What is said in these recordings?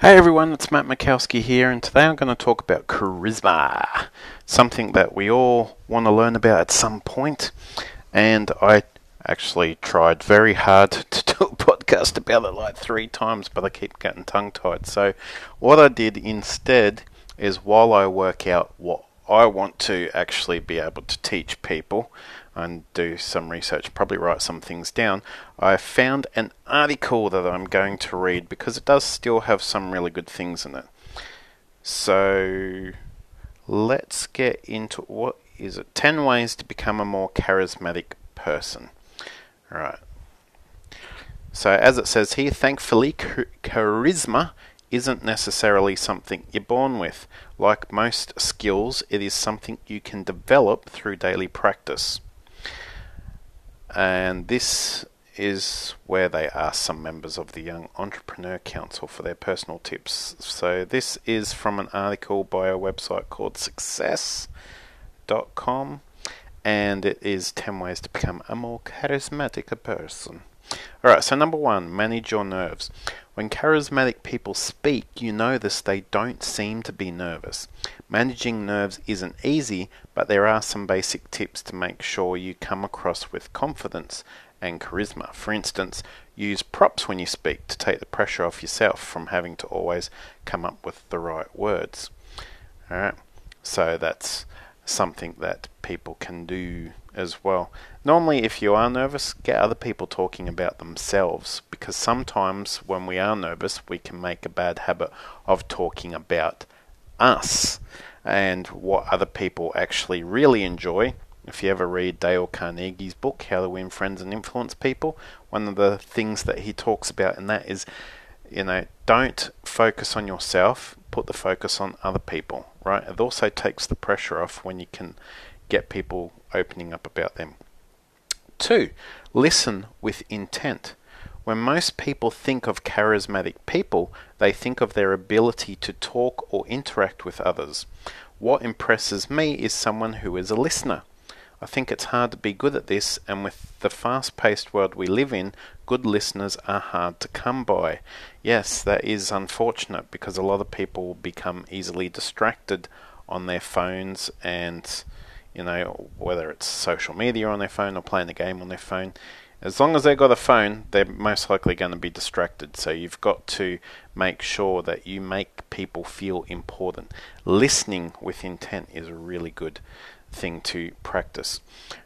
Hey everyone, it's Matt Makowski here, and today I'm going to talk about charisma, something that we all want to learn about at some point. And I actually tried very hard to do a podcast about it like three times, but I keep getting tongue tied. So, what I did instead is while I work out what I want to actually be able to teach people, and do some research, probably write some things down, I found an article that I'm going to read because it does still have some really good things in it. So let's get into what is it? 10 ways to become a more charismatic person. All right. So, as it says here, thankfully, charisma isn't necessarily something you're born with. Like most skills, it is something you can develop through daily practice and this is where they ask some members of the Young Entrepreneur Council for their personal tips. So this is from an article by a website called success.com and it is 10 ways to become a more charismatic person. Alright, so number one, manage your nerves. When charismatic people speak, you notice they don't seem to be nervous. Managing nerves isn't easy, but there are some basic tips to make sure you come across with confidence and charisma. For instance, use props when you speak to take the pressure off yourself from having to always come up with the right words. Alright, so that's something that people can do as well. Normally, if you are nervous, get other people talking about themselves because sometimes when we are nervous, we can make a bad habit of talking about us and what other people actually really enjoy. If you ever read Dale Carnegie's book, How to Win Friends and Influence People, one of the things that he talks about in that is, you know, don't focus on yourself, put the focus on other people, right? It also takes the pressure off when you can get people opening up about them. Two, listen with intent. When most people think of charismatic people, they think of their ability to talk or interact with others. What impresses me is someone who is a listener. I think it's hard to be good at this, and with the fast paced world we live in, good listeners are hard to come by. Yes, that is unfortunate because a lot of people become easily distracted on their phones and you know, whether it's social media on their phone or playing a game on their phone. As long as they've got a phone, they're most likely going to be distracted. So you've got to make sure that you make people feel important. Listening with intent is a really good thing to practice.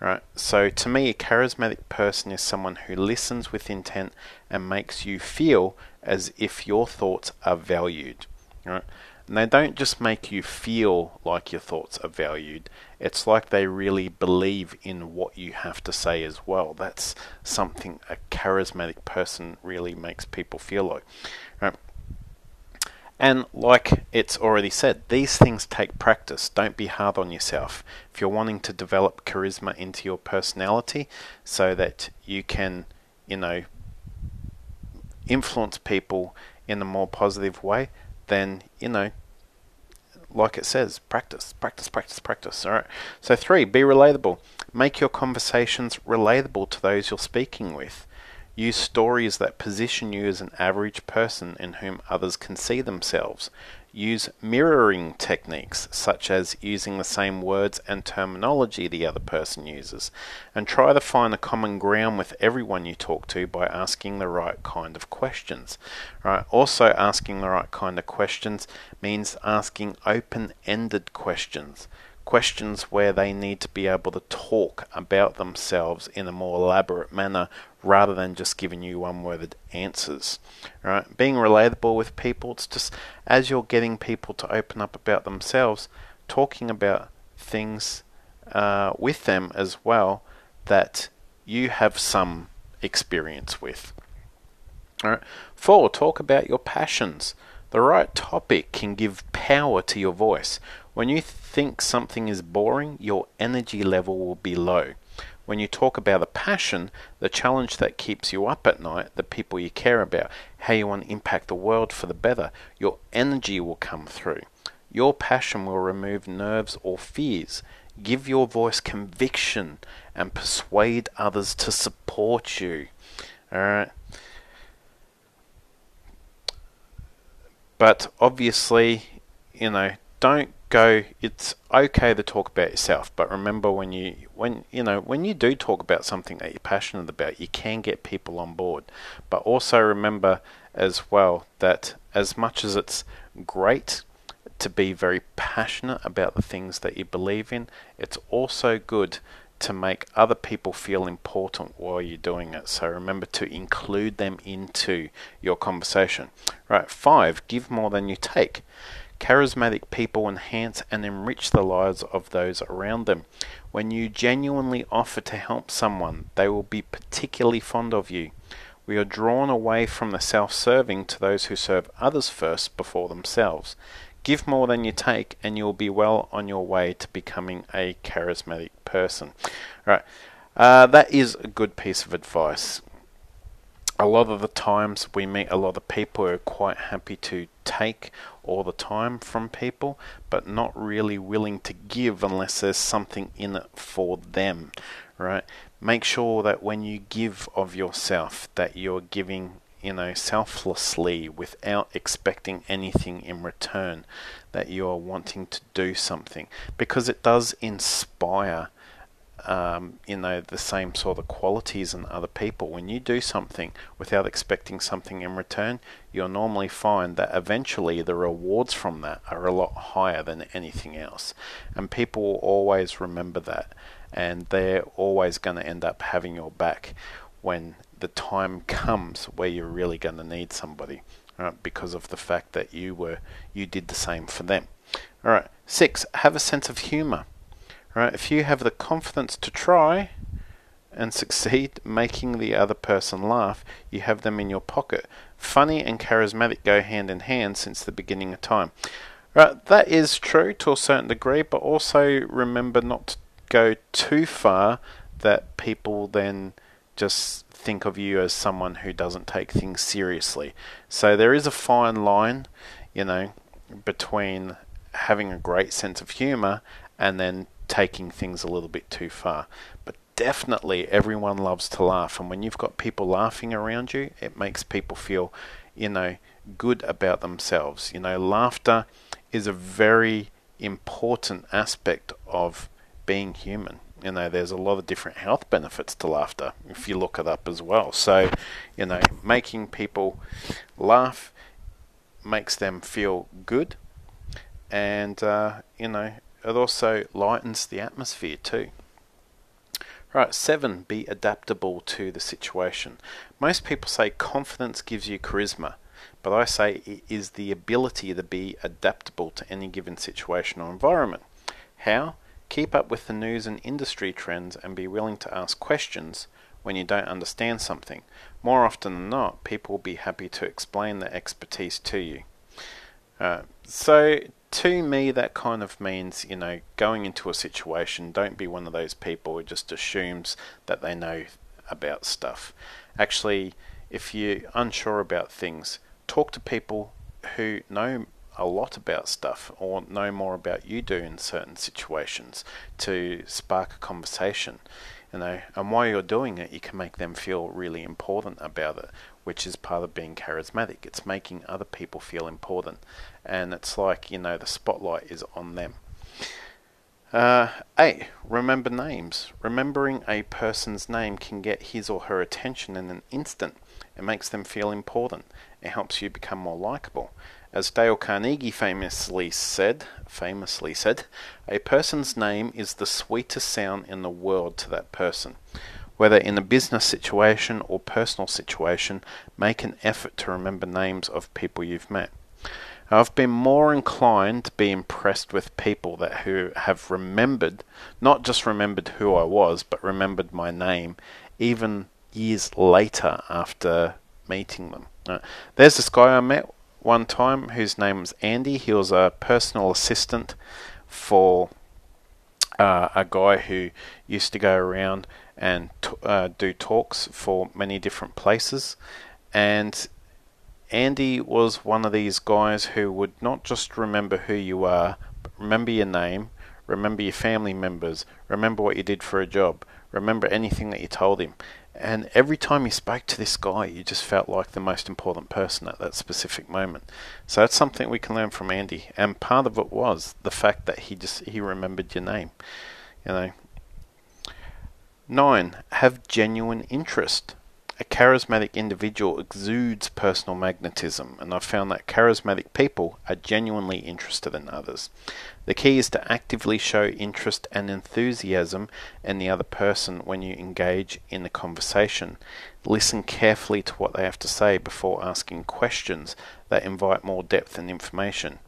Right? So to me, a charismatic person is someone who listens with intent and makes you feel as if your thoughts are valued. Right? And they don't just make you feel like your thoughts are valued, it's like they really believe in what you have to say as well. That's something a charismatic person really makes people feel like. Right? And like it's already said, these things take practice. Don't be hard on yourself. If you're wanting to develop charisma into your personality so that you can, you know, influence people in a more positive way, then, you know, like it says, practice, practice, practice, practice. All right. So, three, be relatable. Make your conversations relatable to those you're speaking with. Use stories that position you as an average person in whom others can see themselves. Use mirroring techniques, such as using the same words and terminology the other person uses, and try to find a common ground with everyone you talk to by asking the right kind of questions. Right? Also, asking the right kind of questions means asking open ended questions questions where they need to be able to talk about themselves in a more elaborate manner rather than just giving you one worded answers. Right? Being relatable with people, it's just as you're getting people to open up about themselves, talking about things uh, with them as well that you have some experience with. All right. Four, talk about your passions. The right topic can give power to your voice. When you think something is boring, your energy level will be low. When you talk about a passion, the challenge that keeps you up at night, the people you care about, how you want to impact the world for the better, your energy will come through. Your passion will remove nerves or fears. Give your voice conviction and persuade others to support you. Alright? but obviously, you know, don't go it's okay to talk about yourself but remember when you when you know when you do talk about something that you're passionate about you can get people on board but also remember as well that as much as it's great to be very passionate about the things that you believe in it's also good to make other people feel important while you're doing it. So remember to include them into your conversation. Right, five, give more than you take. Charismatic people enhance and enrich the lives of those around them. When you genuinely offer to help someone, they will be particularly fond of you. We are drawn away from the self serving to those who serve others first before themselves. Give more than you take, and you'll be well on your way to becoming a charismatic person. All right, uh, that is a good piece of advice. A lot of the times we meet a lot of people who are quite happy to take all the time from people, but not really willing to give unless there's something in it for them, right? Make sure that when you give of yourself, that you're giving you know, selflessly without expecting anything in return, that you are wanting to do something because it does inspire. Um, you know the same sort of qualities in other people. When you do something without expecting something in return, you'll normally find that eventually the rewards from that are a lot higher than anything else, and people will always remember that, and they're always going to end up having your back when the time comes where you're really going to need somebody, right? Because of the fact that you were you did the same for them. All right. Six, have a sense of humor. Right? If you have the confidence to try and succeed making the other person laugh, you have them in your pocket. Funny and charismatic go hand in hand since the beginning of time. Right, that is true to a certain degree, but also remember not to go too far that people then just think of you as someone who doesn't take things seriously. So there is a fine line, you know, between having a great sense of humor and then taking things a little bit too far. But definitely everyone loves to laugh and when you've got people laughing around you, it makes people feel, you know, good about themselves. You know, laughter is a very important aspect of being human you know, there's a lot of different health benefits to laughter if you look it up as well. So, you know, making people laugh makes them feel good, and uh, you know, it also lightens the atmosphere too. Right, seven, be adaptable to the situation. Most people say confidence gives you charisma, but I say it is the ability to be adaptable to any given situation or environment. How? Keep up with the news and industry trends and be willing to ask questions when you don't understand something. More often than not, people will be happy to explain their expertise to you. Uh, so, to me, that kind of means, you know, going into a situation, don't be one of those people who just assumes that they know about stuff. Actually, if you're unsure about things, talk to people who know a lot about stuff or know more about you do in certain situations to spark a conversation you know and while you're doing it you can make them feel really important about it which is part of being charismatic it's making other people feel important and it's like you know the spotlight is on them uh, A. Remember names. Remembering a person's name can get his or her attention in an instant. It makes them feel important. It helps you become more likable. As Dale Carnegie famously said, famously said, a person's name is the sweetest sound in the world to that person. Whether in a business situation or personal situation, make an effort to remember names of people you've met. I've been more inclined to be impressed with people that who have remembered, not just remembered who I was, but remembered my name, even years later after meeting them. There's this guy I met one time whose name was Andy. He was a personal assistant for uh, a guy who used to go around and uh, do talks for many different places. And Andy was one of these guys who would not just remember who you are, but remember your name, remember your family members, remember what you did for a job, remember anything that you told him. And every time you spoke to this guy, you just felt like the most important person at that specific moment. So that's something we can learn from Andy. And part of it was the fact that he just he remembered your name. You know. Nine, have genuine interest a charismatic individual exudes personal magnetism, and I've found that charismatic people are genuinely interested in others. The key is to actively show interest and enthusiasm in the other person when you engage in the conversation. Listen carefully to what they have to say before asking questions that invite more depth and information.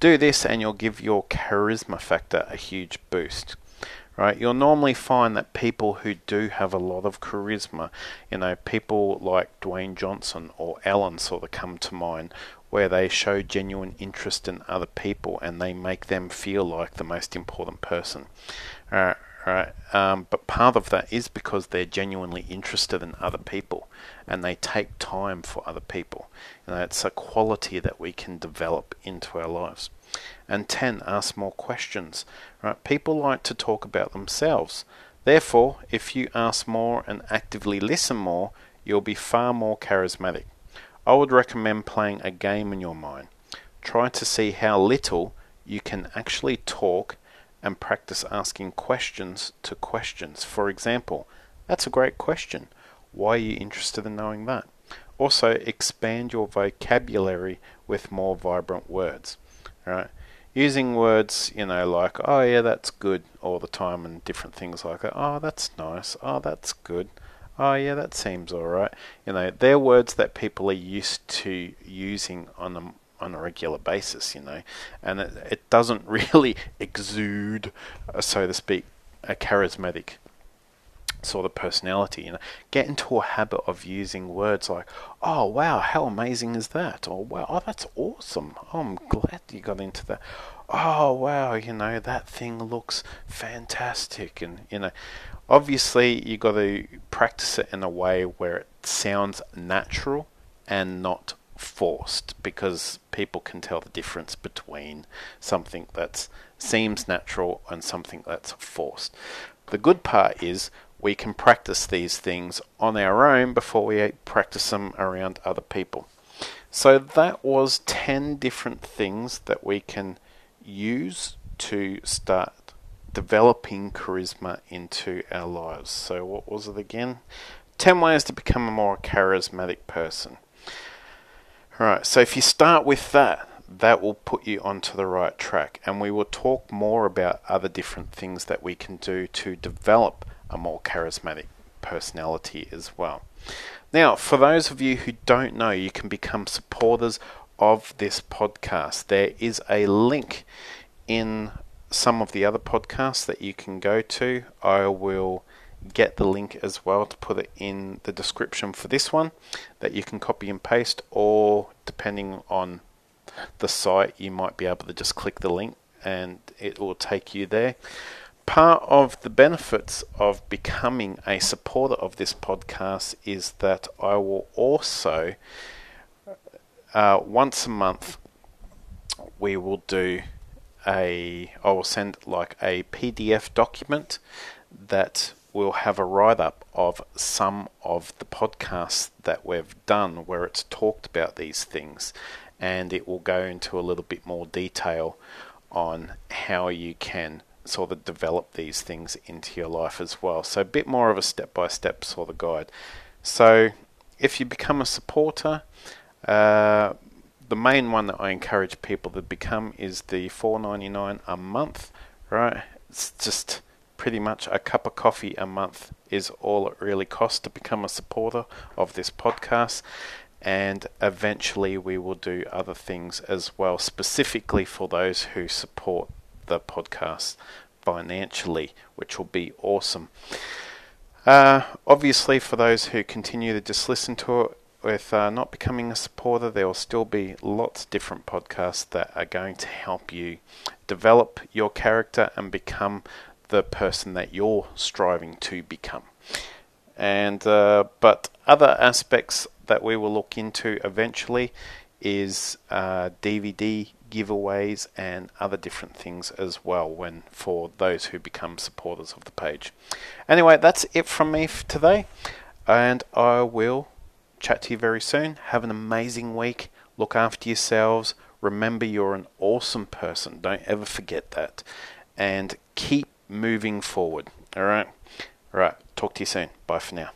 Do this, and you'll give your charisma factor a huge boost right? You'll normally find that people who do have a lot of charisma, you know, people like Dwayne Johnson or Ellen sort of come to mind, where they show genuine interest in other people and they make them feel like the most important person. Uh, right? Um, but part of that is because they're genuinely interested in other people and they take time for other people. You know, it's a quality that we can develop into our lives. And 10, ask more questions. Right? People like to talk about themselves. Therefore, if you ask more and actively listen more, you'll be far more charismatic. I would recommend playing a game in your mind. Try to see how little you can actually talk and practice asking questions to questions. For example, that's a great question. Why are you interested in knowing that? Also, expand your vocabulary with more vibrant words. Right? using words, you know, like, oh yeah, that's good all the time and different things like that. Oh, that's nice. Oh, that's good. Oh yeah, that seems alright. You know, they're words that people are used to using on a on a regular basis, you know, and it, it doesn't really exude, uh, so to speak, a charismatic sort of personality. You know, get into a habit of using words like, "Oh wow, how amazing is that?" or "Wow, oh that's awesome." Oh, I'm glad you got into that. Oh wow, you know that thing looks fantastic, and you know, obviously you got to practice it in a way where it sounds natural and not forced because people can tell the difference between something that seems natural and something that's forced. The good part is we can practice these things on our own before we practice them around other people. So that was 10 different things that we can use to start developing charisma into our lives. So, what was it again? 10 ways to become a more charismatic person. Alright, so if you start with that, that will put you onto the right track. And we will talk more about other different things that we can do to develop a more charismatic personality as well. Now, for those of you who don't know, you can become supporters of this podcast. There is a link in some of the other podcasts that you can go to. I will get the link as well to put it in the description for this one that you can copy and paste, or depending on the site, you might be able to just click the link and it will take you there part of the benefits of becoming a supporter of this podcast is that I will also, uh, once a month, we will do a, I will send like a PDF document that will have a write up of some of the podcasts that we've done where it's talked about these things. And it will go into a little bit more detail on how you can sort of develop these things into your life as well. So a bit more of a step by step sort of guide. So if you become a supporter, uh, the main one that I encourage people to become is the $4.99 a month. Right? It's just pretty much a cup of coffee a month is all it really costs to become a supporter of this podcast. And eventually, we will do other things as well, specifically for those who support the podcast financially, which will be awesome. Uh, obviously, for those who continue to just listen to it with uh, not becoming a supporter, there will still be lots of different podcasts that are going to help you develop your character and become the person that you're striving to become. And uh, but other aspects that we will look into eventually is DVD uh, giveaways and other different things as well when for those who become supporters of the page. Anyway, that's it from me for today. And I will chat to you very soon. Have an amazing week. Look after yourselves. Remember, you're an awesome person. Don't ever forget that. And keep moving forward. All right? All right. Talk to you soon. Bye for now.